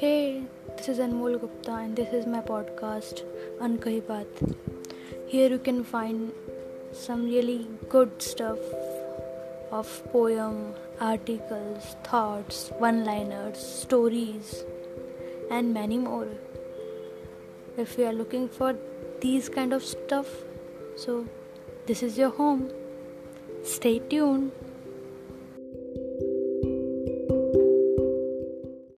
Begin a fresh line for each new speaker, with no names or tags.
Hey, this is Anmol Gupta and this is my podcast Unkahi Baat. Here you can find some really good stuff of poem, articles, thoughts, one-liners, stories and many more. If you are looking for these kind of stuff, so this is your home. Stay tuned.